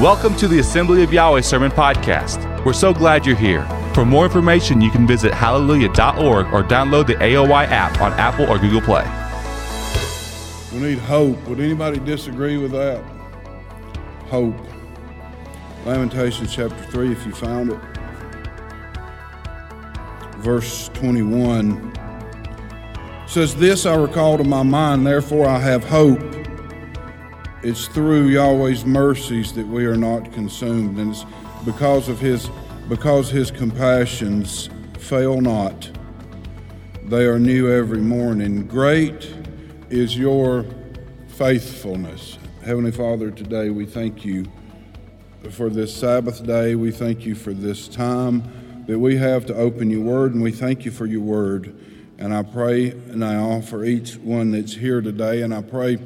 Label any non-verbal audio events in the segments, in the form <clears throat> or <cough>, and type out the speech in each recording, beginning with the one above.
Welcome to the Assembly of Yahweh Sermon Podcast. We're so glad you're here. For more information, you can visit hallelujah.org or download the AOY app on Apple or Google Play. We need hope. Would anybody disagree with that? Hope. Lamentations chapter 3, if you found it. Verse 21 says, This I recall to my mind, therefore I have hope. It's through Yahweh's mercies that we are not consumed, and it's because of his because his compassions fail not. They are new every morning. Great is your faithfulness. Heavenly Father, today we thank you for this Sabbath day. We thank you for this time that we have to open your word, and we thank you for your word. And I pray and I offer each one that's here today, and I pray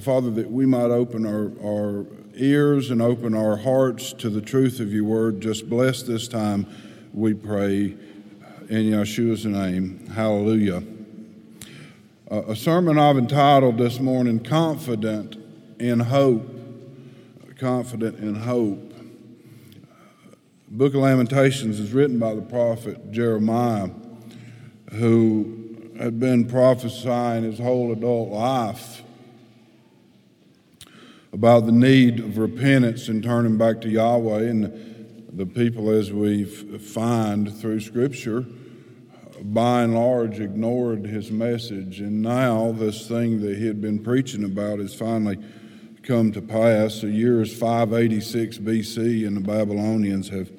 Father, that we might open our, our ears and open our hearts to the truth of your word. Just bless this time, we pray in Yeshua's name. Hallelujah. Uh, a sermon I've entitled this morning, Confident in Hope. Confident in Hope. Book of Lamentations is written by the prophet Jeremiah, who had been prophesying his whole adult life about the need of repentance and turning back to Yahweh. And the people, as we find through Scripture, by and large ignored his message. And now, this thing that he had been preaching about has finally come to pass. The year is 586 BC, and the Babylonians have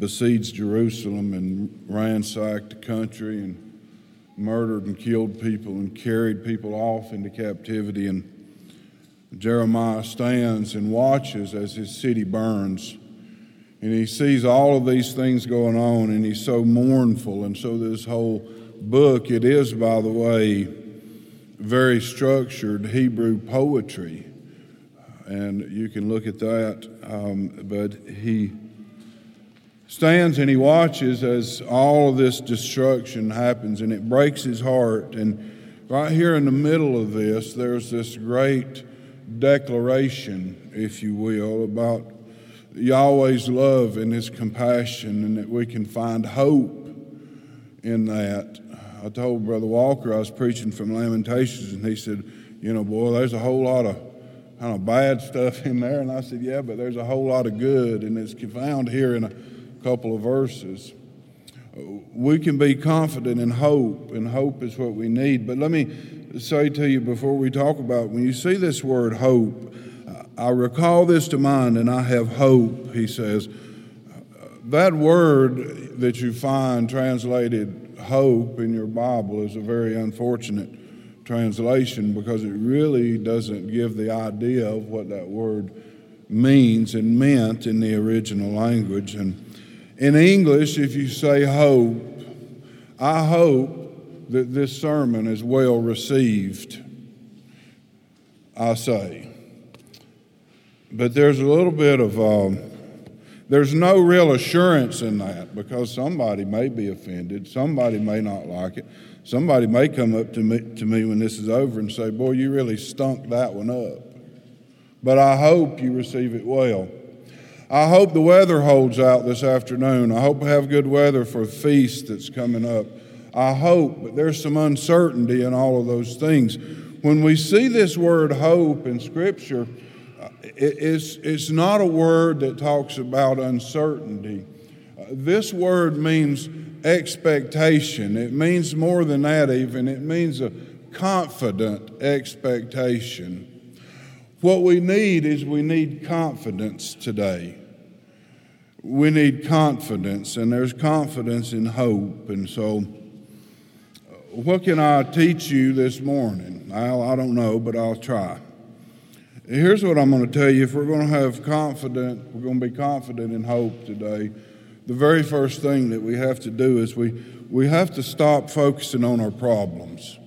besieged Jerusalem and ransacked the country and murdered and killed people and carried people off into captivity. And Jeremiah stands and watches as his city burns. And he sees all of these things going on, and he's so mournful. And so, this whole book, it is, by the way, very structured Hebrew poetry. And you can look at that. Um, but he stands and he watches as all of this destruction happens, and it breaks his heart. And right here in the middle of this, there's this great declaration, if you will, about Yahweh's love and His compassion, and that we can find hope in that. I told Brother Walker I was preaching from Lamentations, and he said, "You know, boy, there's a whole lot of kind of bad stuff in there." And I said, "Yeah, but there's a whole lot of good, and it's found here in a couple of verses." We can be confident in hope, and hope is what we need. But let me say to you before we talk about when you see this word hope, uh, I recall this to mind and I have hope, he says. That word that you find translated hope in your Bible is a very unfortunate translation because it really doesn't give the idea of what that word means and meant in the original language. And in English, if you say hope, I hope that this sermon is well received, I say. But there's a little bit of, um, there's no real assurance in that because somebody may be offended, somebody may not like it, somebody may come up to me, to me when this is over and say, Boy, you really stunk that one up. But I hope you receive it well. I hope the weather holds out this afternoon. I hope we have good weather for a feast that's coming up. I hope, but there's some uncertainty in all of those things. When we see this word hope in Scripture, uh, it's, it's not a word that talks about uncertainty. Uh, this word means expectation. It means more than that, even. It means a confident expectation. What we need is we need confidence today. We need confidence, and there's confidence in hope. And so, what can I teach you this morning? I'll, I don't know, but I'll try. Here's what I'm going to tell you. If we're going to have confident, we're going to be confident in hope today. The very first thing that we have to do is we, we have to stop focusing on our problems.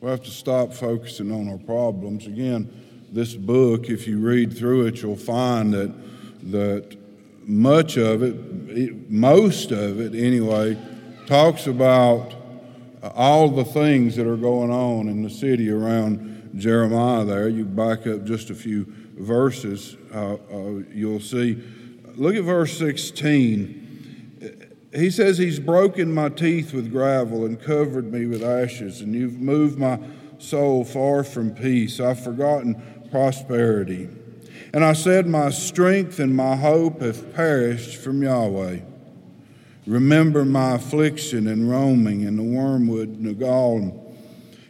We have to stop focusing on our problems. Again, this book, if you read through it, you'll find that, that much of it, most of it anyway, talks about all the things that are going on in the city around Jeremiah there. You back up just a few verses, uh, uh, you'll see. Look at verse 16. He says, He's broken my teeth with gravel and covered me with ashes, and you've moved my soul far from peace. I've forgotten prosperity. And I said, My strength and my hope have perished from Yahweh. Remember my affliction and roaming and the wormwood and the gall.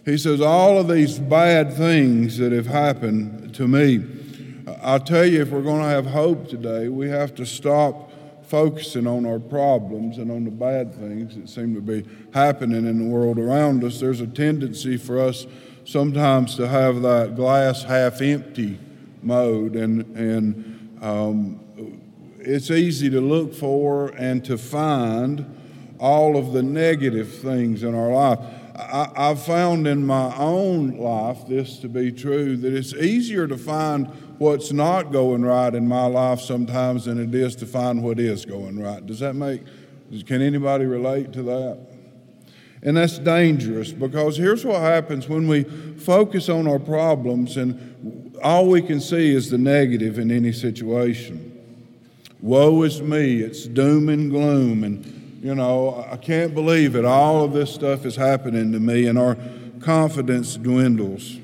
He says, All of these bad things that have happened to me. I'll tell you, if we're going to have hope today, we have to stop focusing on our problems and on the bad things that seem to be happening in the world around us. There's a tendency for us sometimes to have that glass half empty mode, and, and um, it's easy to look for and to find all of the negative things in our life. I, have found in my own life this to be true that it's easier to find what's not going right in my life sometimes than it is to find what is going right. Does that make, can anybody relate to that? And that's dangerous because here's what happens when we focus on our problems and all we can see is the negative in any situation. Woe is me, it's doom and gloom, and you know, I can't believe it. All of this stuff is happening to me, and our confidence dwindles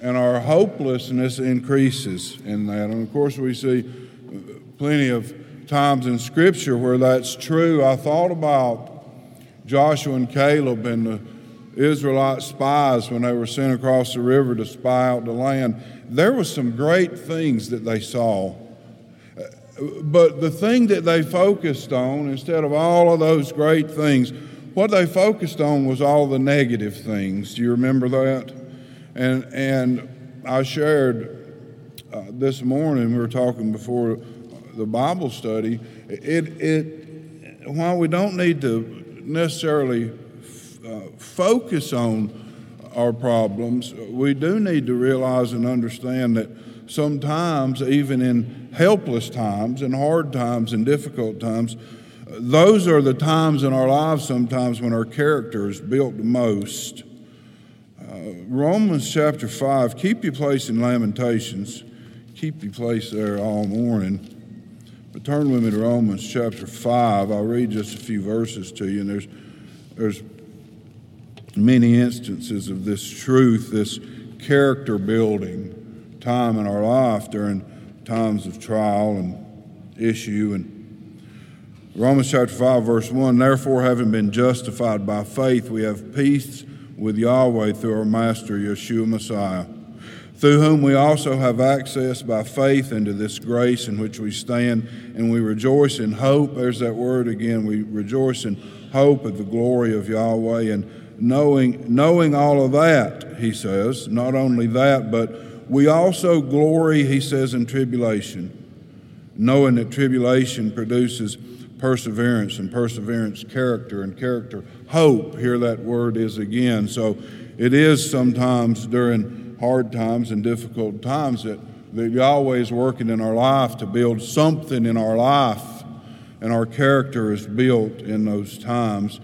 and our hopelessness increases in that. And of course, we see plenty of times in Scripture where that's true. I thought about Joshua and Caleb and the Israelite spies when they were sent across the river to spy out the land. There were some great things that they saw. But the thing that they focused on, instead of all of those great things, what they focused on was all the negative things. Do you remember that? And, and I shared uh, this morning, we were talking before the Bible study, it, it, while we don't need to necessarily f- uh, focus on our problems, we do need to realize and understand that sometimes, even in helpless times and hard times and difficult times, those are the times in our lives sometimes when our character is built the most. Romans chapter 5, keep your place in Lamentations. Keep your place there all morning. But turn with me to Romans chapter 5. I'll read just a few verses to you. And there's, there's many instances of this truth, this character building time in our life during times of trial and issue. And Romans chapter 5, verse 1 Therefore, having been justified by faith, we have peace with Yahweh through our Master Yeshua Messiah, through whom we also have access by faith into this grace in which we stand, and we rejoice in hope. There's that word again. We rejoice in hope of the glory of Yahweh, and knowing knowing all of that, he says, not only that, but we also glory, he says, in tribulation, knowing that tribulation produces perseverance, and perseverance, character, and character, hope. Here that word is again. So it is sometimes during hard times and difficult times that, that Yahweh is working in our life to build something in our life, and our character is built in those times.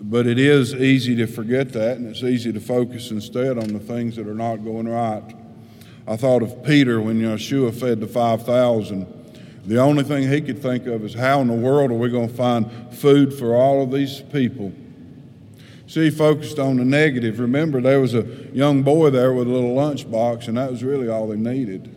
But it is easy to forget that, and it's easy to focus instead on the things that are not going right. I thought of Peter when Yeshua fed the 5,000 the only thing he could think of is how in the world are we going to find food for all of these people? See, he focused on the negative. Remember, there was a young boy there with a little lunchbox, and that was really all they needed.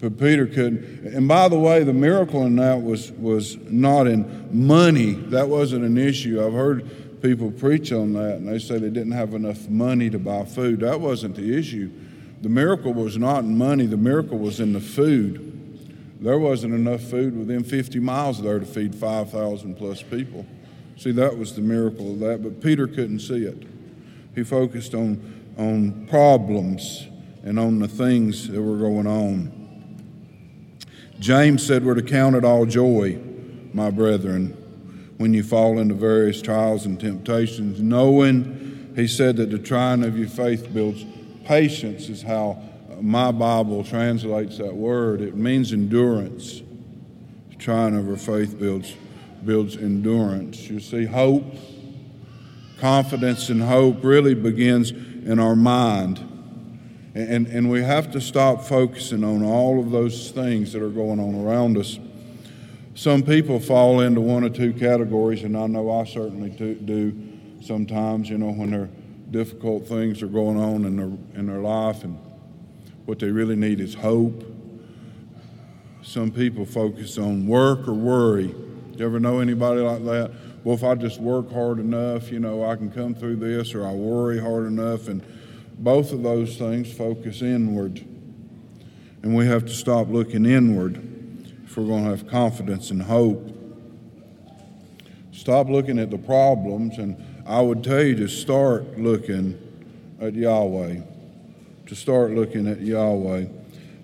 But Peter couldn't. And by the way, the miracle in that was, was not in money. That wasn't an issue. I've heard people preach on that, and they say they didn't have enough money to buy food. That wasn't the issue. The miracle was not in money, the miracle was in the food. There wasn't enough food within 50 miles there to feed 5,000 plus people. See, that was the miracle of that, but Peter couldn't see it. He focused on, on problems and on the things that were going on. James said, We're to count it all joy, my brethren, when you fall into various trials and temptations, knowing, he said, that the trying of your faith builds patience, is how my Bible translates that word. It means endurance. The Trying of our faith builds, builds endurance. You see, hope, confidence, and hope really begins in our mind. And, and we have to stop focusing on all of those things that are going on around us. Some people fall into one or two categories, and I know I certainly do sometimes, you know, when there are difficult things are going on in their, in their life, and what they really need is hope. Some people focus on work or worry. You ever know anybody like that? Well, if I just work hard enough, you know, I can come through this, or I worry hard enough, and both of those things focus inward. And we have to stop looking inward if we're going to have confidence and hope. Stop looking at the problems, and I would tell you to start looking at Yahweh. To start looking at Yahweh.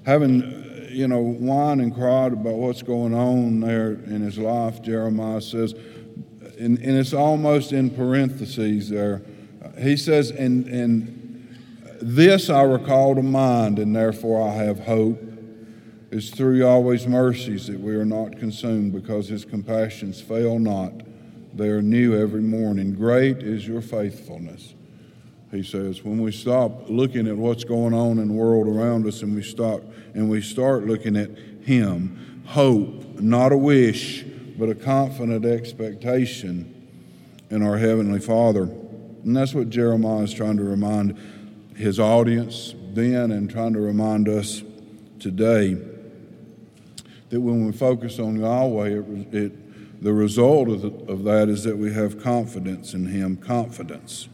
Having, you know, whined and cried about what's going on there in his life, Jeremiah says, and, and it's almost in parentheses there. He says, and, and this I recall to mind, and therefore I have hope. It's through Yahweh's mercies that we are not consumed because his compassions fail not. They are new every morning. Great is your faithfulness. He says, when we stop looking at what's going on in the world around us and we stop and we start looking at him, hope, not a wish, but a confident expectation in our Heavenly Father. And that's what Jeremiah is trying to remind his audience then and trying to remind us today that when we focus on Yahweh, it, it, the result of, the, of that is that we have confidence in Him, confidence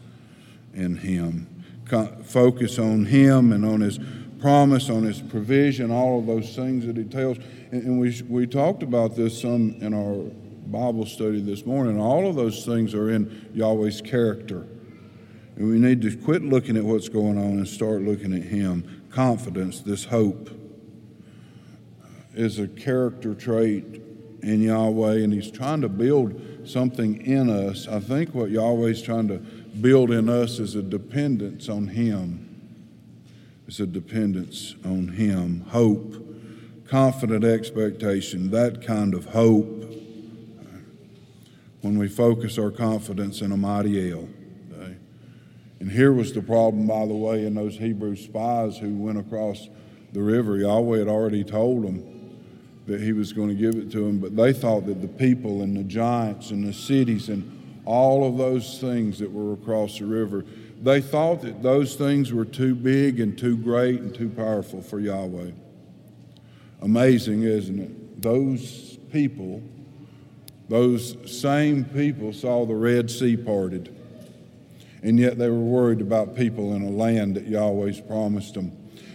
in Him. focus on Him and on His promise, on His provision, all of those things that He tells. And, we, we talked about this some in our Bible study this morning. All of those things are in Yahweh's character. And we need to quit looking at what's going on and start looking at Him. Confidence, this hope is a character trait in Yahweh, and He's trying to build something in us. I think what Yahweh's trying to build in us is a dependence on Him. It's a dependence on Him, hope, confident expectation, that kind of hope. When we focus our confidence in a mighty El. Okay? And here was the problem, by the way, in those Hebrew spies who went across the river. Yahweh had already told them that he was going to give it to them, but they thought that the people and the giants and the cities and all of those things that were across the river, they thought that those things were too big and too great and too powerful for Yahweh. Amazing, isn't it? Those people, those same people saw the Red Sea parted, and yet they were worried about people in a land that Yahweh's promised them.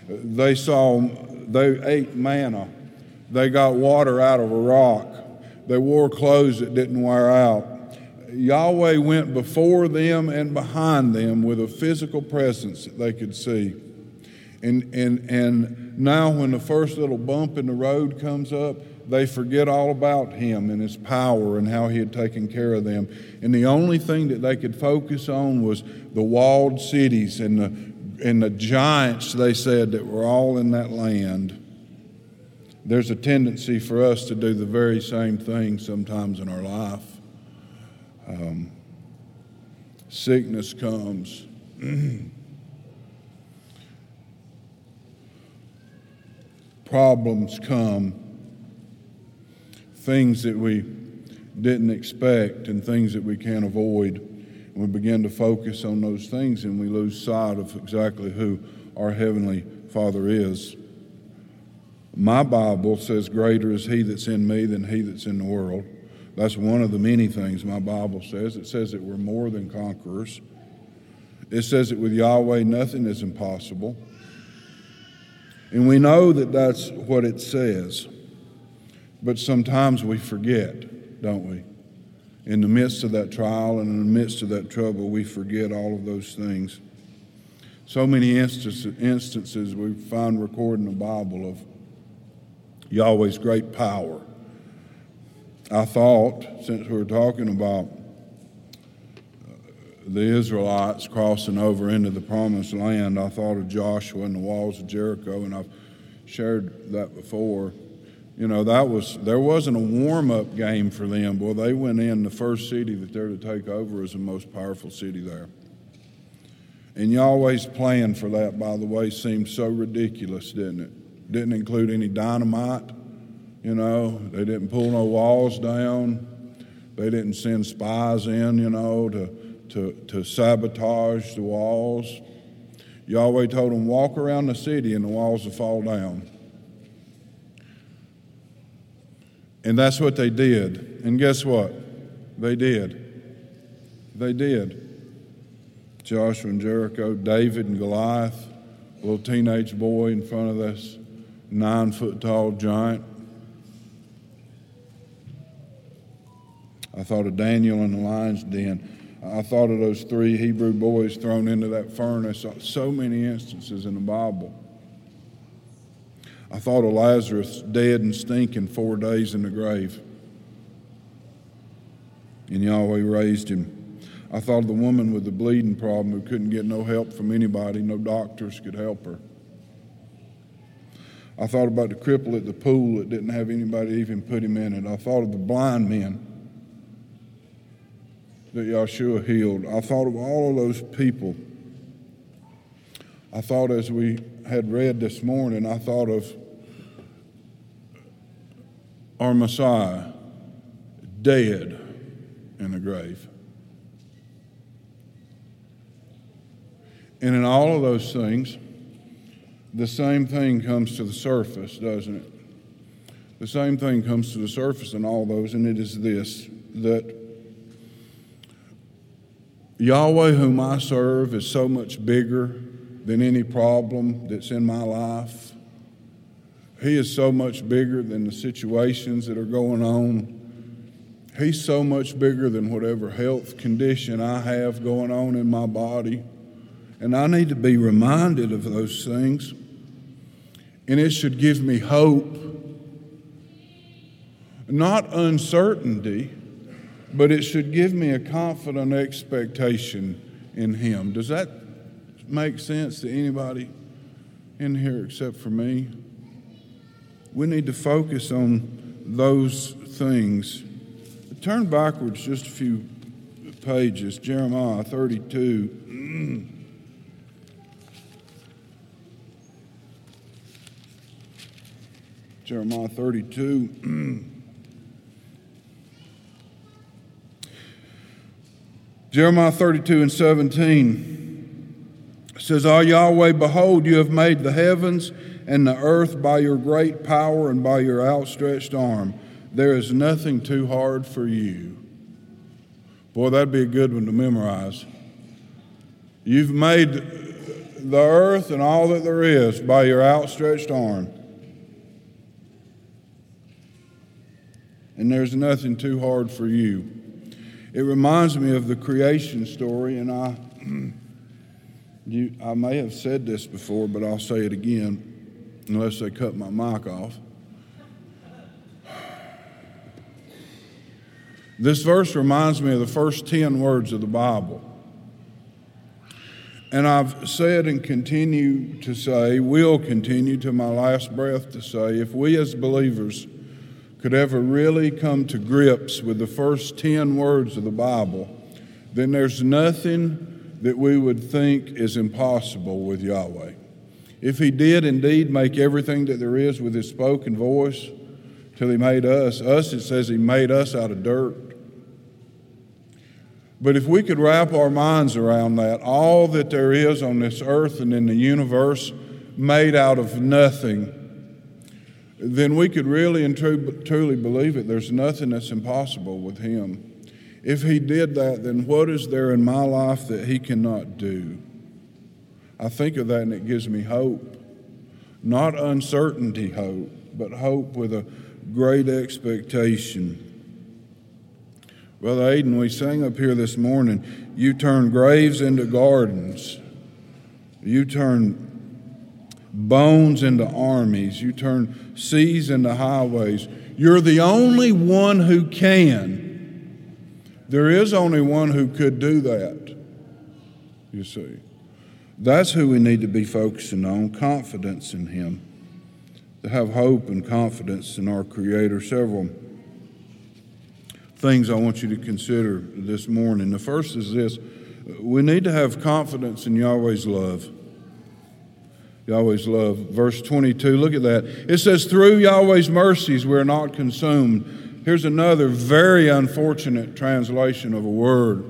They saw, they ate manna they got water out of a rock. They wore clothes that didn't wear out. Yahweh went before them and behind them with a physical presence that they could see. And, and, and now, when the first little bump in the road comes up, they forget all about him and his power and how he had taken care of them. And the only thing that they could focus on was the walled cities and the, and the giants, they said, that were all in that land there's a tendency for us to do the very same thing sometimes in our life. Um, sickness comes. <clears throat> Problems come. Things that we didn't expect and things that we can't avoid. And we begin to focus on those things and we lose sight of exactly who our Heavenly Father is. My Bible says, Greater is he that's in me than he that's in the world. That's one of the many things my Bible says. It says that we're more than conquerors. It says that with Yahweh, nothing is impossible. And we know that that's what it says. But sometimes we forget, don't we? In the midst of that trial and in the midst of that trouble, we forget all of those things. So many instances we find recorded in the Bible of Yahweh's great power. I thought, since we were talking about uh, the Israelites crossing over into the promised land, I thought of Joshua and the walls of Jericho, and I've shared that before. You know, that was there wasn't a warm-up game for them. Boy, they went in the first city that they're to take over is the most powerful city there. And Yahweh's plan for that, by the way, seemed so ridiculous, didn't it? Didn't include any dynamite, you know, they didn't pull no walls down, they didn't send spies in, you know, to, to, to sabotage the walls. Yahweh told them, walk around the city and the walls will fall down. And that's what they did. And guess what? They did. They did. Joshua and Jericho, David and Goliath, little teenage boy in front of this nine foot tall giant. I thought of Daniel in the lion's den. I thought of those three Hebrew boys thrown into that furnace. Uh, so many instances in the Bible. I thought of Lazarus dead and stinking four days in the grave. And Yahweh raised him. I thought of the woman with the bleeding problem who couldn't get no help from anybody, no doctors could help her. I thought about the cripple at the pool that didn't have anybody even put him in it. I thought of the blind men that Yeshua healed. I thought of all of those people. I thought as we had read this morning, I thought of our Messiah dead in the grave. And in all of those things, the same thing comes to the surface, doesn't it? The same thing comes to the surface in all those, and it is this that Yahweh, whom I serve, is so much bigger than any problem that's in my life. He is so much bigger than the situations that are going on. He's so much bigger than whatever health condition I have going on in my body. And I need to be reminded of those things. And it should give me hope, not uncertainty but it should give me a confident expectation in Him. Does that make sense to anybody in here except for me? We need to focus on those things. Turn backwards just a few pages, Jeremiah 32. Jeremiah 32. <clears throat> Jeremiah 32 and 17 says, Ah, Yahweh, behold, you have made the heavens and the earth by your great power and by your outstretched arm. There is nothing too hard for you. Boy, that'd be a good one to memorize. You've made the earth and all that there is by your outstretched arm. And there's nothing too hard for you. It reminds me of the creation story, and I, <clears throat> you, I may have said this before, but I'll say it again, unless they cut my mic off. This verse reminds me of the first 10 words of the Bible. And I've said and continue to say, will continue to my last breath to say, if we as believers could ever really come to grips with the first 10 words of the Bible, then there's nothing that we would think is impossible with Yahweh. If He did indeed make everything that there is with His spoken voice till He made us, us it says He made us out of dirt. But if we could wrap our minds around that, all that there is on this earth and in the universe made out of nothing then we could really and truly believe it. There's nothing that's impossible with Him. If He did that, then what is there in my life that He cannot do? I think of that and it gives me hope. Not uncertainty hope, but hope with a great expectation. Brother Aiden, we sang up here this morning, you turn graves into gardens. You turn bones into armies. You turn seas into highways. You're the only one who can. There is only one who could do that, you see. That's who we need to be focusing on confidence in Him, to have hope and confidence in our Creator. Several things I want you to consider this morning. The first is this We need to have confidence in Yahweh's love. Yahweh's love. Verse 22, look at that. It says, Through Yahweh's mercies we're not consumed. Here's another very unfortunate translation of a word.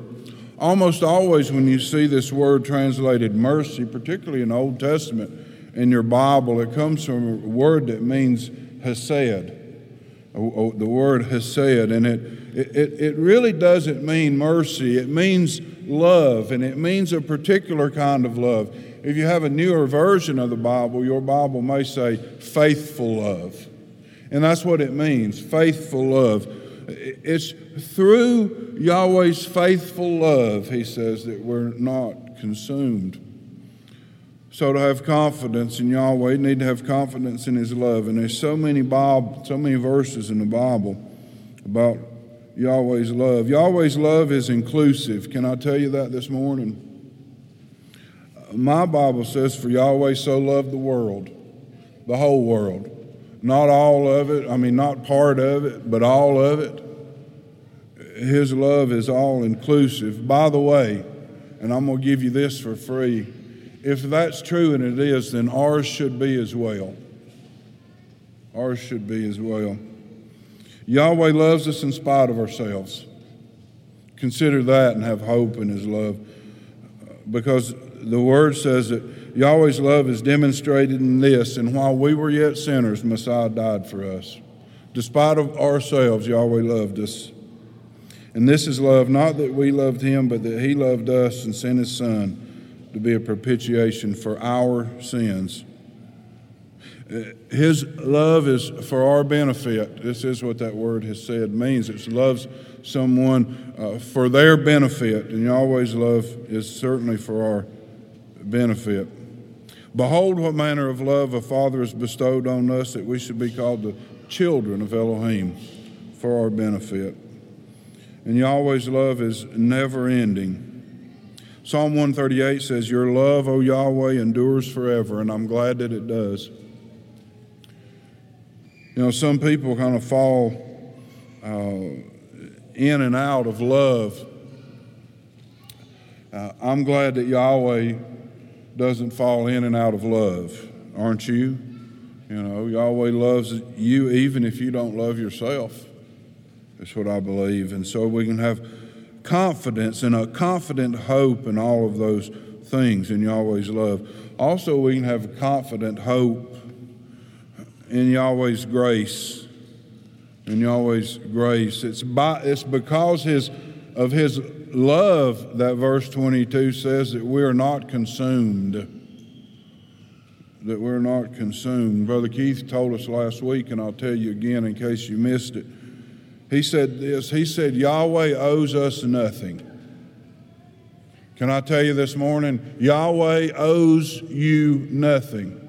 Almost always, when you see this word translated mercy, particularly in the Old Testament in your Bible, it comes from a word that means hesed. The word hesed, and it, it, it really doesn't mean mercy. It means love, and it means a particular kind of love. If you have a newer version of the Bible, your Bible may say faithful love. And that's what it means faithful love. It's through Yahweh's faithful love, he says, that we're not consumed. So to have confidence in Yahweh, you need to have confidence in His love. And there's so many Bible, so many verses in the Bible about Yahweh's love. Yahweh's love is inclusive. Can I tell you that this morning? My Bible says, For Yahweh so loved the world, the whole world. Not all of it, I mean, not part of it, but all of it. His love is all inclusive. By the way, and I'm going to give you this for free. If that's true, and it is, then ours should be as well. Ours should be as well. Yahweh loves us in spite of ourselves. Consider that and have hope in His love. Because the Word says that Yahweh's love is demonstrated in this, and while we were yet sinners, Messiah died for us. Despite of ourselves, Yahweh loved us. And this is love, not that we loved Him, but that He loved us and sent His Son to be a propitiation for our sins. His love is for our benefit. This is what that word has said means. It loves someone uh, for their benefit, and Yahweh's love is certainly for our benefit. Behold, what manner of love a Father has bestowed on us that we should be called the children of Elohim for our benefit. And Yahweh's love is never ending. Psalm 138 says, Your love, O Yahweh, endures forever, and I'm glad that it does. You know, some people kind of fall uh, in and out of love. Uh, I'm glad that Yahweh doesn't fall in and out of love, aren't you? You know, Yahweh loves you even if you don't love yourself. That's what I believe. And so we can have confidence and a confident hope in all of those things in Yahweh's love. Also, we can have a confident hope in Yahweh's grace. In Yahweh's grace. It's, by, it's because his, of His love that verse 22 says that we are not consumed. That we're not consumed. Brother Keith told us last week, and I'll tell you again in case you missed it. He said this He said, Yahweh owes us nothing. Can I tell you this morning? Yahweh owes you nothing.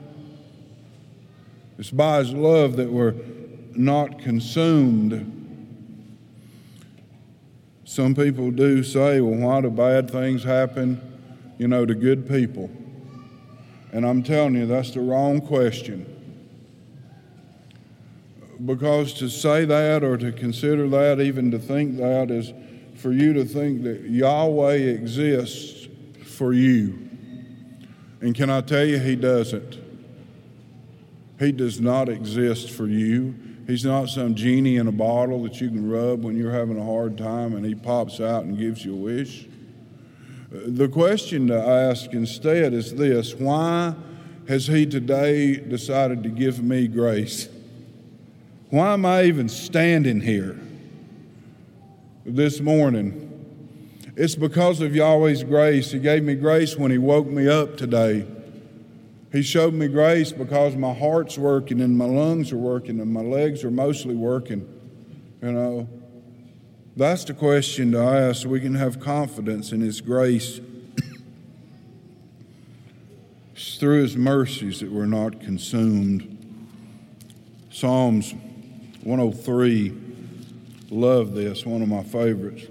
It's by His love that we're not consumed. Some people do say, well, why do bad things happen, you know, to good people? And I'm telling you, that's the wrong question. Because to say that or to consider that, even to think that, is for you to think that Yahweh exists for you. And can I tell you, He doesn't. He does not exist for you. He's not some genie in a bottle that you can rub when you're having a hard time and he pops out and gives you a wish. Uh, the question to ask instead is this Why has he today decided to give me grace? Why am I even standing here this morning? It's because of Yahweh's grace. He gave me grace when He woke me up today. He showed me grace because my heart's working and my lungs are working and my legs are mostly working. You know, that's the question to ask. We can have confidence in His grace. <clears throat> it's through His mercies that we're not consumed. Psalms 103, love this, one of my favorites.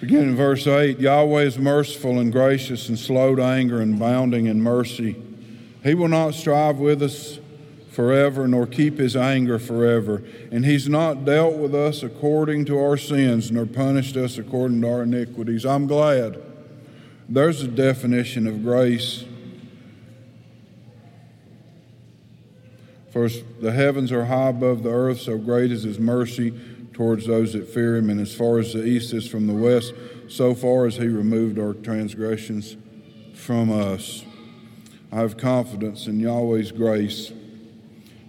Beginning in verse 8 Yahweh is merciful and gracious and slow to anger and bounding in mercy. He will not strive with us, forever, nor keep his anger forever. And he's not dealt with us according to our sins, nor punished us according to our iniquities. I'm glad. There's a definition of grace. For the heavens are high above the earth, so great is his mercy towards those that fear him. And as far as the east is from the west, so far as he removed our transgressions from us. I have confidence in Yahweh's grace.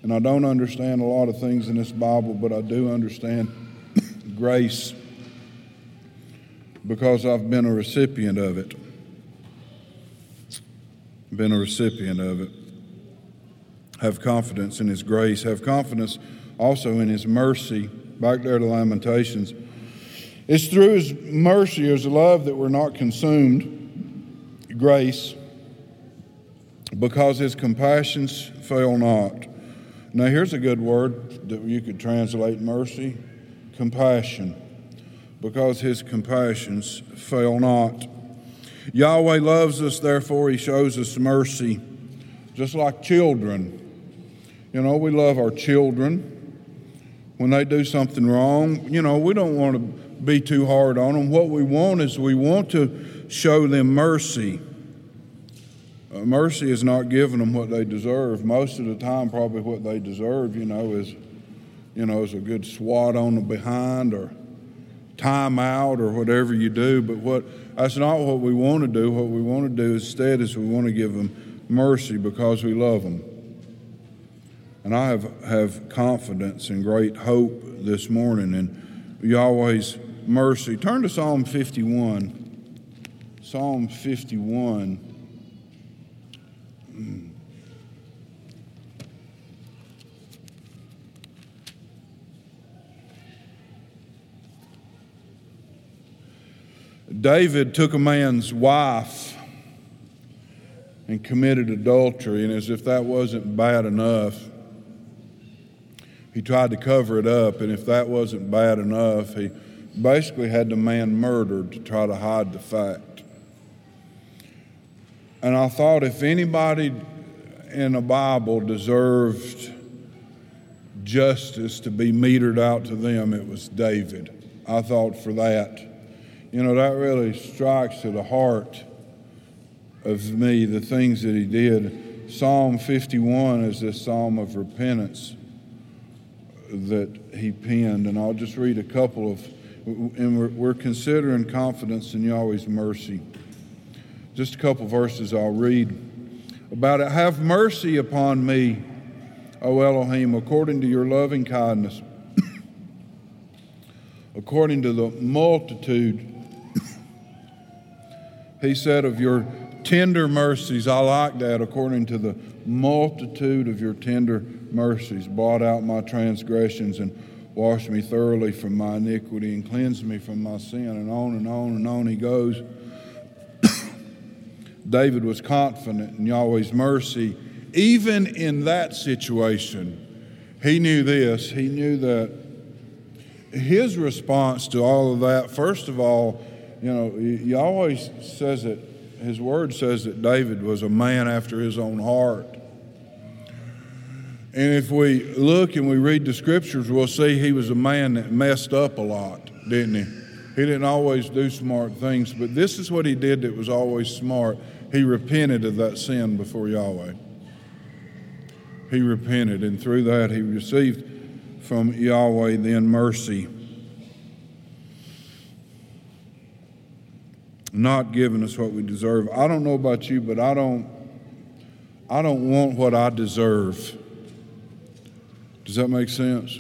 And I don't understand a lot of things in this Bible, but I do understand <coughs> grace because I've been a recipient of it. Been a recipient of it. Have confidence in His grace. Have confidence also in His mercy. Back there to Lamentations. It's through His mercy, His love, that we're not consumed. Grace. Because His compassions fail not. Now, here's a good word that you could translate mercy compassion, because his compassions fail not. Yahweh loves us, therefore, he shows us mercy, just like children. You know, we love our children. When they do something wrong, you know, we don't want to be too hard on them. What we want is we want to show them mercy. Uh, mercy is not giving them what they deserve. Most of the time, probably what they deserve, you know, is, you know, is a good swat on the behind or time out or whatever you do. But what that's not what we want to do. What we want to do instead is we want to give them mercy because we love them. And I have, have confidence and great hope this morning in Yahweh's mercy. Turn to Psalm 51. Psalm 51. Hmm. David took a man's wife and committed adultery, and as if that wasn't bad enough, he tried to cover it up, and if that wasn't bad enough, he basically had the man murdered to try to hide the fact. And I thought if anybody in the Bible deserved justice to be metered out to them, it was David. I thought for that you know, that really strikes to the heart of me, the things that he did. Psalm 51 is this psalm of repentance that he penned, and I'll just read a couple of, and we're, we're considering confidence in Yahweh's mercy. Just a couple verses I'll read about it. Have mercy upon me, O Elohim, according to your loving kindness, <coughs> according to the multitude <coughs> he said, Of your tender mercies, I like that, according to the multitude of your tender mercies. Blot out my transgressions and wash me thoroughly from my iniquity and cleanse me from my sin. And on and on and on he goes. <coughs> David was confident in Yahweh's mercy. Even in that situation, he knew this. He knew that his response to all of that, first of all, you know, always says that his word says that David was a man after his own heart. And if we look and we read the scriptures, we'll see he was a man that messed up a lot, didn't he? He didn't always do smart things, but this is what he did that was always smart. He repented of that sin before Yahweh. He repented, and through that, he received from Yahweh then mercy. not giving us what we deserve. I don't know about you, but I don't I don't want what I deserve. Does that make sense?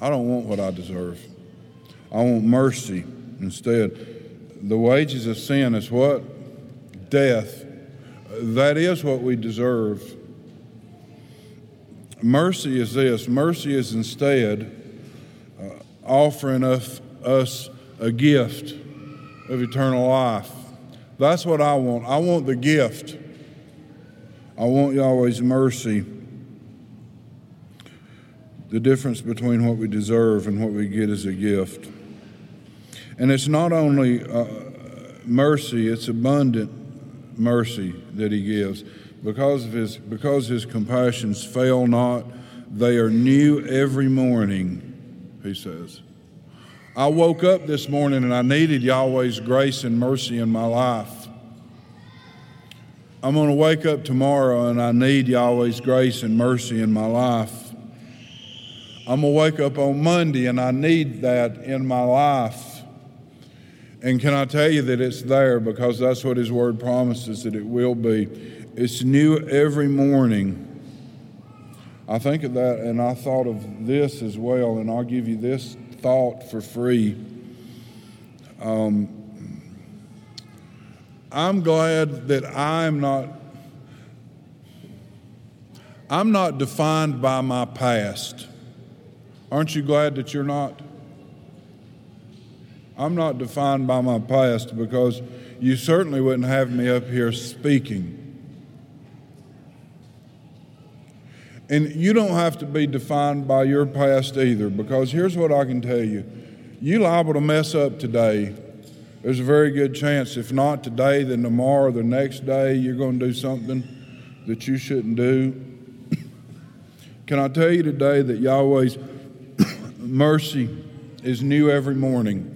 I don't want what I deserve. I want mercy instead. The wages of sin is what? Death. That is what we deserve. Mercy is this mercy is instead uh, offering us, us a gift of eternal life. That's what I want. I want the gift. I want Yahweh's mercy. The difference between what we deserve and what we get is a gift. And it's not only uh, mercy, it's abundant mercy that he gives. Because of his because his compassions fail not, they are new every morning, he says. I woke up this morning and I needed Yahweh's grace and mercy in my life. I'm going to wake up tomorrow and I need Yahweh's grace and mercy in my life. I'm going to wake up on Monday and I need that in my life. And can I tell you that it's there because that's what His Word promises that it will be. It's new every morning. I think of that and I thought of this as well, and I'll give you this thought for free. Um, I'm glad that I'm not. I'm not defined by my past. Aren't you glad that you're not? I'm not defined by my past because you certainly wouldn't have me up here speaking. And you don't have to be defined by your past either, because here's what I can tell you. You liable to mess up today. There's a very good chance, if not today, then tomorrow, or the next day, you're going to do something that you shouldn't do. <coughs> Can I tell you today that Yahweh's mercy is new every morning?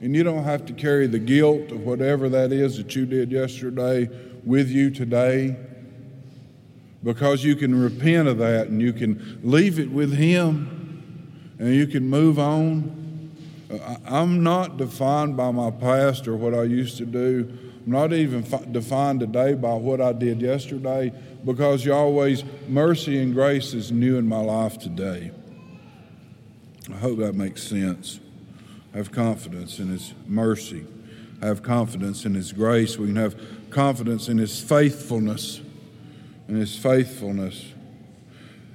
And you don't have to carry the guilt of whatever that is that you did yesterday with you today because you can repent of that and you can leave it with Him and you can move on. I'm not defined by my past or what I used to do. I'm not even defined today by what I did yesterday because Yahweh's mercy and grace is new in my life today. I hope that makes sense. I have confidence in His mercy. I have confidence in His grace. We can have confidence in His faithfulness In his faithfulness.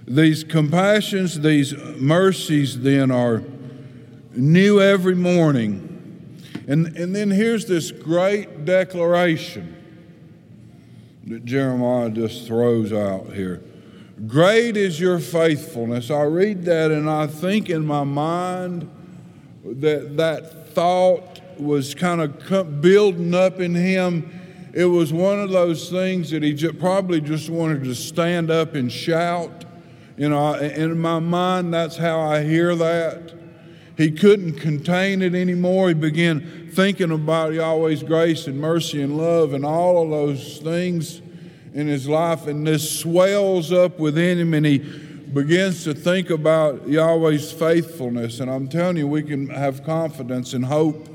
These compassions, these mercies, then are new every morning. And, and then here's this great declaration that Jeremiah just throws out here. Great is your faithfulness. I read that and I think in my mind that that thought was kind of building up in him it was one of those things that he probably just wanted to stand up and shout. You know, in my mind, that's how I hear that. He couldn't contain it anymore. He began thinking about Yahweh's grace and mercy and love and all of those things in his life. And this swells up within him and he begins to think about Yahweh's faithfulness. And I'm telling you, we can have confidence and hope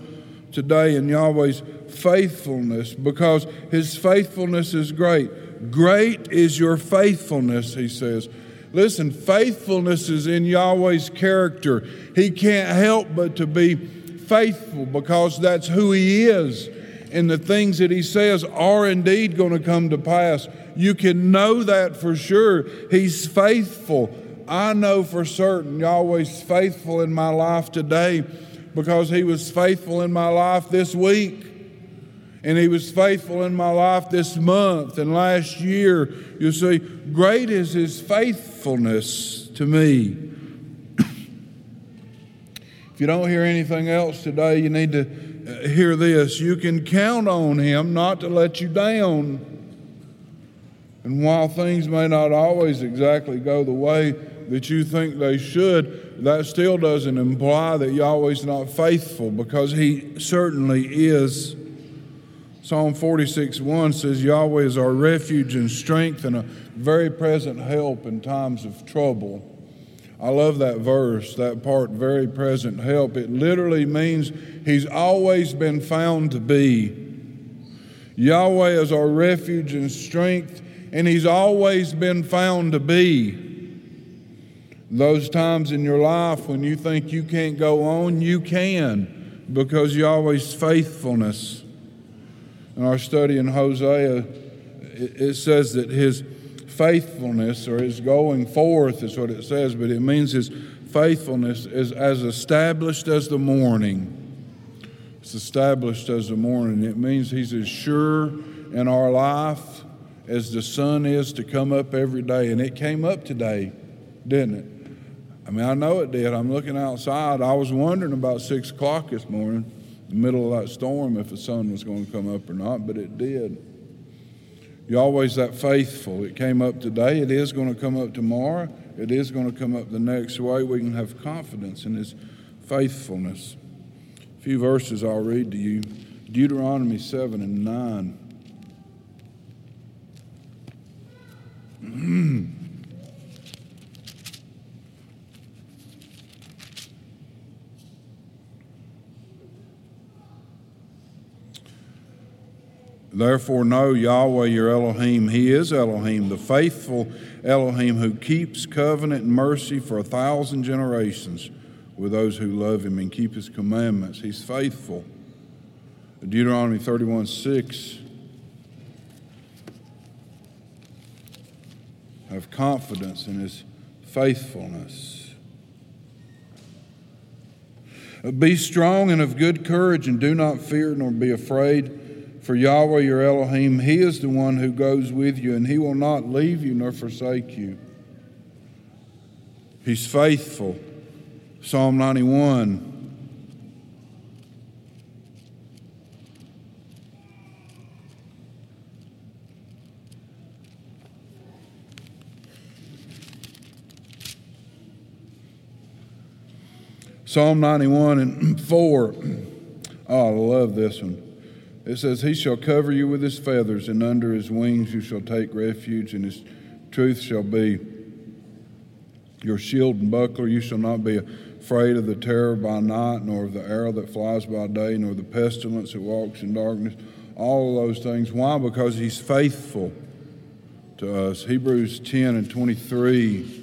today in Yahweh's faithfulness because his faithfulness is great. Great is your faithfulness, he says. Listen, faithfulness is in Yahweh's character. He can't help but to be faithful because that's who he is. And the things that he says are indeed going to come to pass. You can know that for sure. He's faithful. I know for certain Yahweh's faithful in my life today because he was faithful in my life this week and He was faithful in my life this month and last year. You see, great is His faithfulness to me. If you don't hear anything else today, you need to uh, hear this. You can count on Him not to let you down. And while things may not always exactly go the way that you think they should, that still doesn't imply that Yahweh's not faithful because He certainly is. Psalm 46 1 says, Yahweh is our refuge and strength and a very present help in times of trouble. I love that verse, that part, very present help. It literally means He's always been found to be. Yahweh is our refuge and strength, and He's always been found to be. Those times in your life when you think you can't go on, you can because Yahweh's faithfulness in our study in Hosea, it says that his faithfulness or his going forth is what it says, but it means his faithfulness is as established as the morning. It's established as the morning. It means he's as sure in our life as the sun is to come up every day. And it came up today, didn't it? I mean, I know it did. I'm looking outside. I was wondering about six o'clock this morning the middle of that storm if the sun was going to come up or not, but it did. Yahweh's that faithful. It came up today. It is going to come up tomorrow. It is going to come up the next way. We can have confidence in His faithfulness. A few verses I'll read to you Deuteronomy 7 and 9. <clears throat> Therefore, know Yahweh your Elohim. He is Elohim, the faithful Elohim who keeps covenant and mercy for a thousand generations with those who love him and keep his commandments. He's faithful. Deuteronomy 31 6. Have confidence in his faithfulness. Be strong and of good courage, and do not fear nor be afraid. For Yahweh your Elohim, He is the one who goes with you, and He will not leave you nor forsake you. He's faithful. Psalm 91. Psalm 91 and <clears throat> 4. <clears throat> Oh, I love this one. It says, He shall cover you with his feathers, and under his wings you shall take refuge, and his truth shall be your shield and buckler. You shall not be afraid of the terror by night, nor of the arrow that flies by day, nor the pestilence that walks in darkness. All of those things. Why? Because he's faithful to us. Hebrews 10 and 23.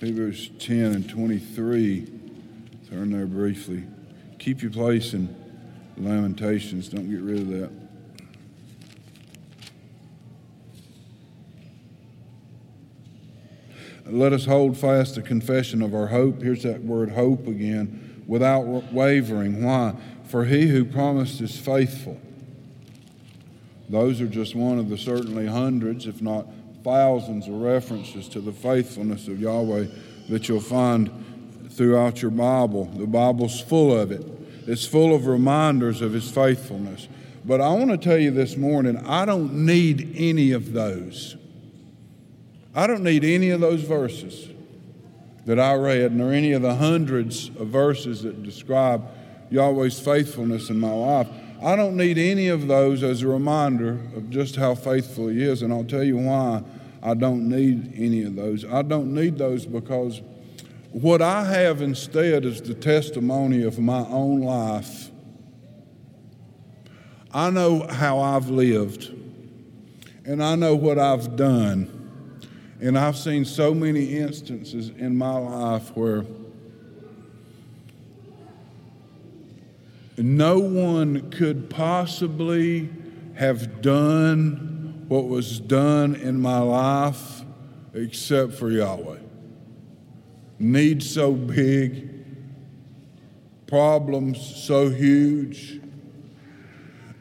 Hebrews 10 and 23. Turn there briefly. Keep your place in Lamentations. Don't get rid of that. Let us hold fast the confession of our hope. Here's that word hope again, without wavering. Why? For he who promised is faithful. Those are just one of the certainly hundreds, if not thousands, of references to the faithfulness of Yahweh that you'll find throughout your Bible. The Bible's full of it. It's full of reminders of his faithfulness. But I want to tell you this morning, I don't need any of those. I don't need any of those verses that I read, nor any of the hundreds of verses that describe Yahweh's faithfulness in my life. I don't need any of those as a reminder of just how faithful He is. And I'll tell you why I don't need any of those. I don't need those because what I have instead is the testimony of my own life. I know how I've lived, and I know what I've done. And I've seen so many instances in my life where no one could possibly have done what was done in my life except for Yahweh needs so big, problems so huge.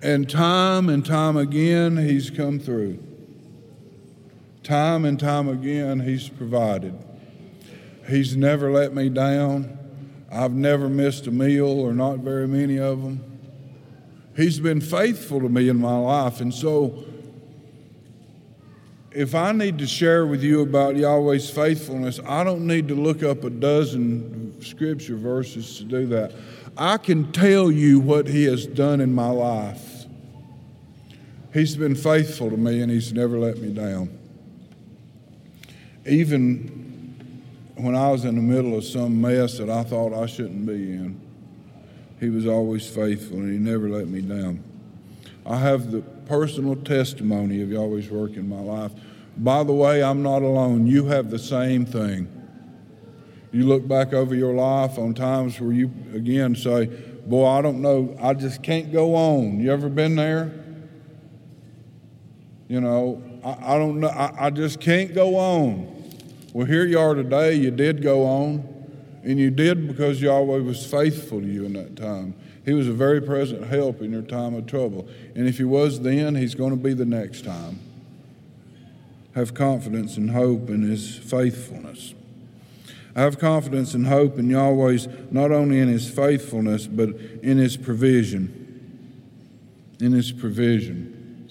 And time and time again, He's come through. Time and time again, He's provided. He's never let me down. I've never missed a meal, or not very many of them. He's been faithful to me in my life. And so, if I need to share with you about Yahweh's faithfulness, I don't need to look up a dozen scripture verses to do that. I can tell you what He has done in my life. He's been faithful to me and He's never let me down. Even when I was in the middle of some mess that I thought I shouldn't be in, He was always faithful and He never let me down. I have the personal testimony of Yahweh's work in my life. By the way, I'm not alone. You have the same thing. You look back over your life on times where you, again, say, Boy, I don't know, I just can't go on. You ever been there? You know, I, I don't know, I, I just can't go on. Well, here you are today. You did go on, and you did because Yahweh was faithful to you in that time. He was a very present help in your time of trouble. And if He was then, He's going to be the next time have confidence and hope in His faithfulness. I have confidence and hope in Yahweh's, not only in His faithfulness, but in His provision. In His provision.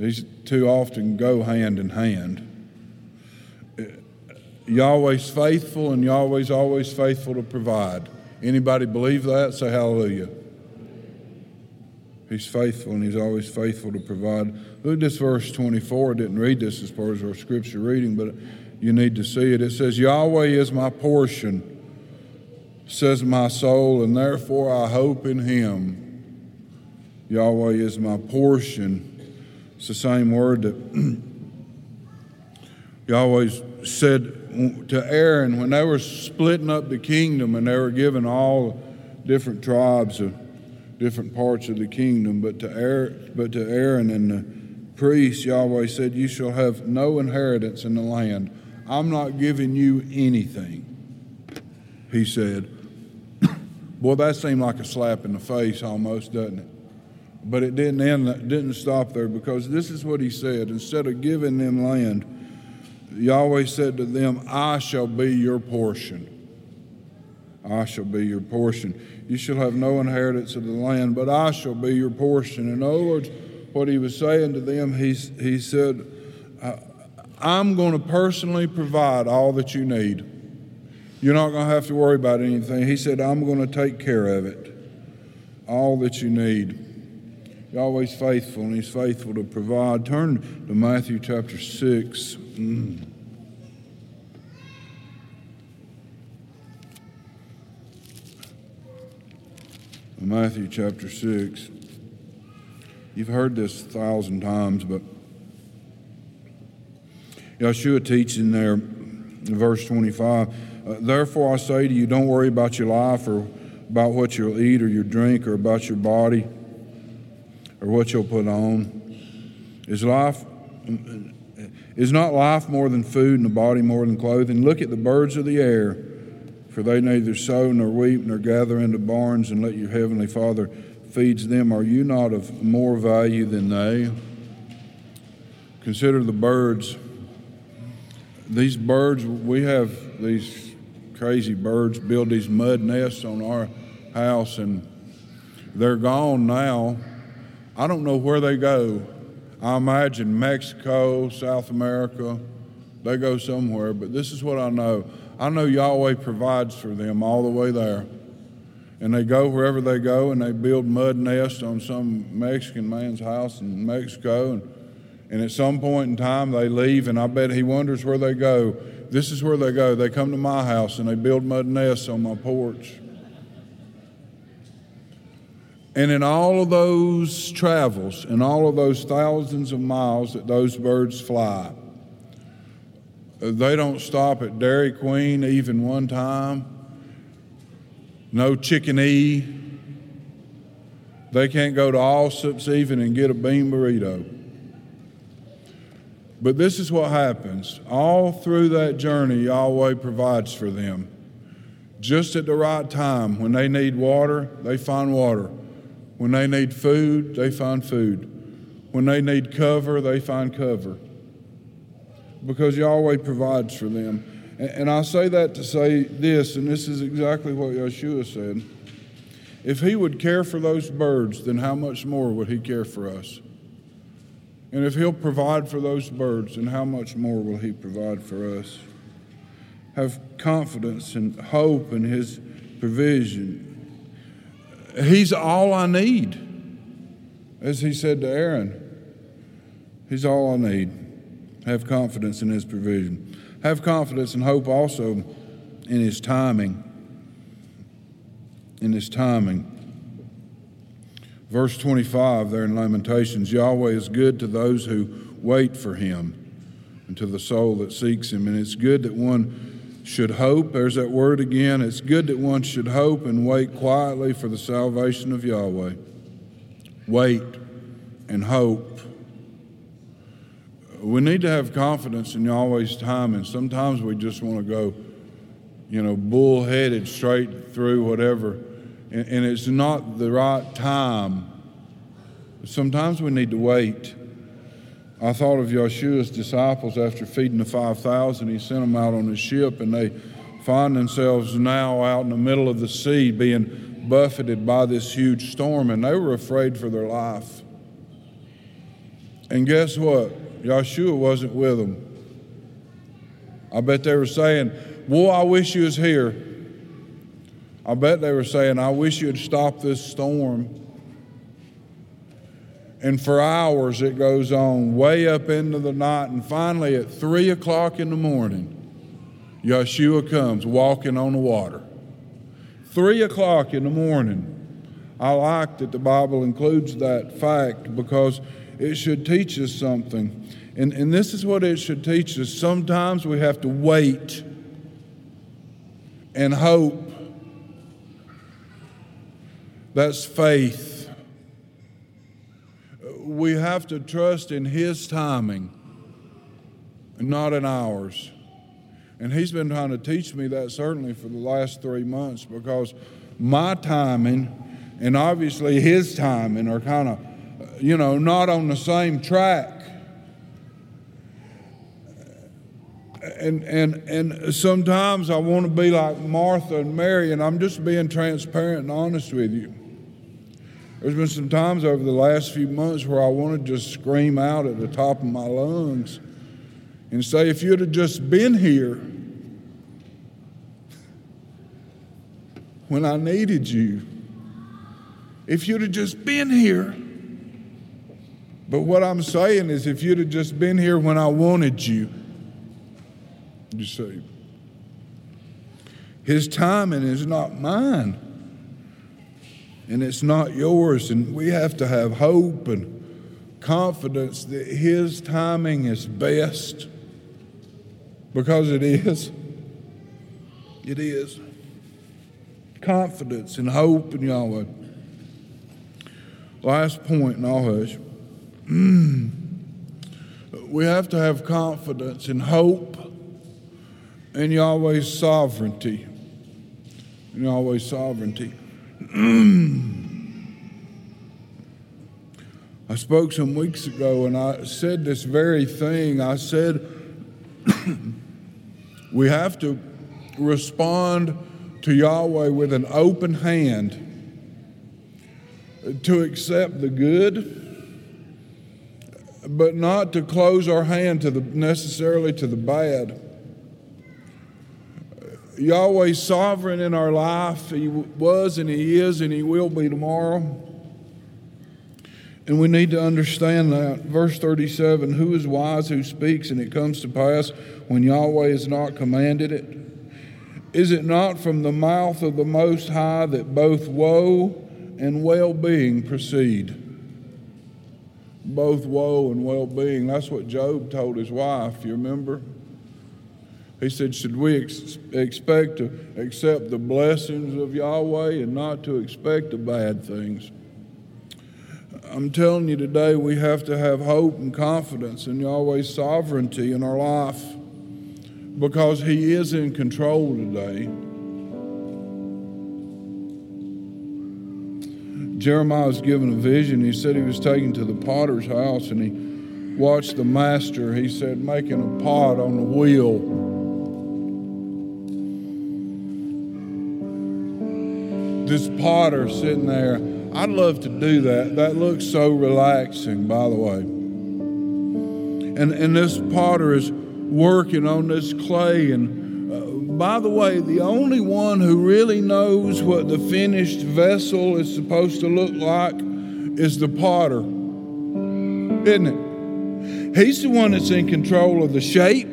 These two often go hand in hand. Yahweh's faithful and Yahweh's always faithful to provide. Anybody believe that? Say hallelujah. He's faithful and he's always faithful to provide. Look at this verse 24. I didn't read this as far as our scripture reading, but you need to see it. It says, Yahweh is my portion, says my soul, and therefore I hope in him. Yahweh is my portion. It's the same word that <clears throat> Yahweh said to Aaron when they were splitting up the kingdom and they were giving all different tribes of different parts of the kingdom. But to Aaron, but to Aaron and the priests, Yahweh said, "You shall have no inheritance in the land. I'm not giving you anything." He said. <coughs> Boy, that seemed like a slap in the face almost, doesn't it? But it didn't end, didn't stop there because this is what he said. Instead of giving them land, Yahweh said to them, I shall be your portion. I shall be your portion. You shall have no inheritance of the land, but I shall be your portion. In other words, what he was saying to them, he, he said, I'm going to personally provide all that you need. You're not going to have to worry about anything. He said, I'm going to take care of it, all that you need. Yahweh's faithful, and He's faithful to provide. Turn to Matthew chapter 6. Mm. Matthew chapter 6. You've heard this a thousand times, but Yeshua teaches in there, in verse 25, uh, Therefore I say to you, don't worry about your life or about what you'll eat or your drink or about your body or what you'll put on. Is life is not life more than food and the body more than clothing? Look at the birds of the air for they neither sow nor reap nor gather into barns, and let your heavenly Father feeds them. Are you not of more value than they? Consider the birds. These birds, we have these crazy birds build these mud nests on our house, and they're gone now. I don't know where they go. I imagine Mexico, South America, they go somewhere, but this is what I know. I know Yahweh provides for them all the way there. And they go wherever they go and they build mud nests on some Mexican man's house in Mexico. And, and at some point in time, they leave, and I bet he wonders where they go. This is where they go. They come to my house and they build mud nests on my porch. And in all of those travels, in all of those thousands of miles that those birds fly, they don't stop at Dairy Queen even one time. No chicken E. They can't go to Allsup's even and get a bean burrito. But this is what happens. All through that journey, Yahweh provides for them. Just at the right time, when they need water, they find water. When they need food, they find food. When they need cover, they find cover because Yahweh provides for them. And I say that to say this, and this is exactly what Yeshua said. If he would care for those birds, then how much more would he care for us? And if he'll provide for those birds, then how much more will he provide for us? Have confidence and hope in his provision. He's all I need. As he said to Aaron, He's all I need. Have confidence in His provision. Have confidence and hope also in His timing. In His timing. Verse 25 there in Lamentations Yahweh is good to those who wait for Him and to the soul that seeks Him. And it's good that one should hope. There's that word again. It's good that one should hope and wait quietly for the salvation of Yahweh. Wait and hope we need to have confidence in Yahweh's time, and sometimes we just want to go, you know, bullheaded straight through whatever, and, and it's not the right time. Sometimes we need to wait. I thought of Yeshua's disciples after feeding the 5,000. He sent them out on his ship, and they find themselves now out in the middle of the sea being buffeted by this huge storm, and they were afraid for their life. And guess what? Yeshua wasn't with them. I bet they were saying, Boy, I wish you was here. I bet they were saying, I wish you'd stop this storm. And for hours it goes on, way up into the night. And finally, at three o'clock in the morning, Yeshua comes walking on the water. Three o'clock in the morning. I like that the Bible includes that fact because it should teach us something. And, and this is what it should teach us. Sometimes we have to wait and hope. That's faith. We have to trust in His timing, not in ours. And He's been trying to teach me that certainly for the last three months because my timing and obviously His timing are kind of, you know, not on the same track. And and and sometimes I want to be like Martha and Mary, and I'm just being transparent and honest with you. There's been some times over the last few months where I want to just scream out at the top of my lungs and say, if you'd have just been here when I needed you, if you'd have just been here. But what I'm saying is, if you'd have just been here when I wanted you, you see. His timing is not mine, and it's not yours. And we have to have hope and confidence that His timing is best because it is. It is. Confidence and hope in Yahweh. Last point, and I'll hush. <clears throat> we have to have confidence and hope in Yahweh's sovereignty. In Yahweh's sovereignty. <clears throat> I spoke some weeks ago and I said this very thing. I said, <clears throat> we have to respond to Yahweh with an open hand to accept the good, but not to close our hand to the necessarily to the bad. Yahweh's sovereign in our life. He was and He is and He will be tomorrow. And we need to understand that. Verse 37 Who is wise who speaks, and it comes to pass when Yahweh has not commanded it? Is it not from the mouth of the Most High that both woe and well being proceed? Both woe and well being. That's what Job told his wife, you remember? He said, Should we ex- expect to accept the blessings of Yahweh and not to expect the bad things? I'm telling you today, we have to have hope and confidence in Yahweh's sovereignty in our life because He is in control today. Jeremiah was given a vision. He said he was taken to the potter's house and he watched the master, he said, making a pot on the wheel. This potter sitting there. I'd love to do that. That looks so relaxing, by the way. And, and this potter is working on this clay. And uh, by the way, the only one who really knows what the finished vessel is supposed to look like is the potter, isn't it? He's the one that's in control of the shape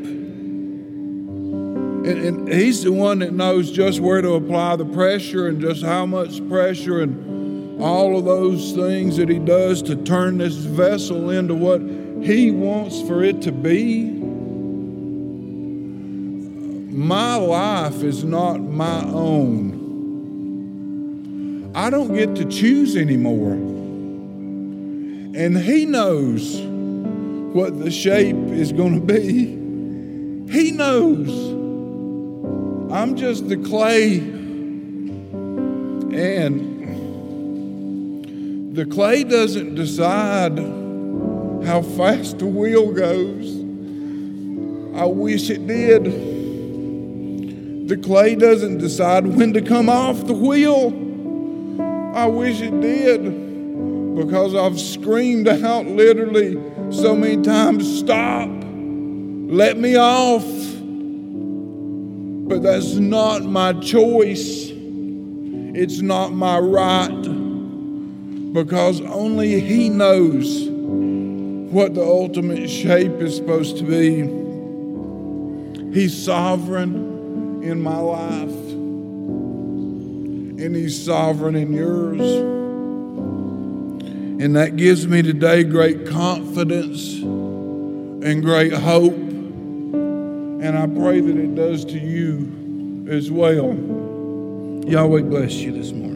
and, and he's the one that knows just where to apply the pressure and just how much pressure and all of those things that he does to turn this vessel into what he wants for it to be. My life is not my own. I don't get to choose anymore. And he knows what the shape is going to be. He knows. I'm just the clay. And the clay doesn't decide how fast the wheel goes. I wish it did. The clay doesn't decide when to come off the wheel. I wish it did because I've screamed out literally so many times, Stop, let me off. But that's not my choice, it's not my right, because only He knows what the ultimate shape is supposed to be. He's sovereign in my life, and He's sovereign in yours. And that gives me today great confidence and great hope. And I pray that it does to you as well. Yahweh bless you this morning.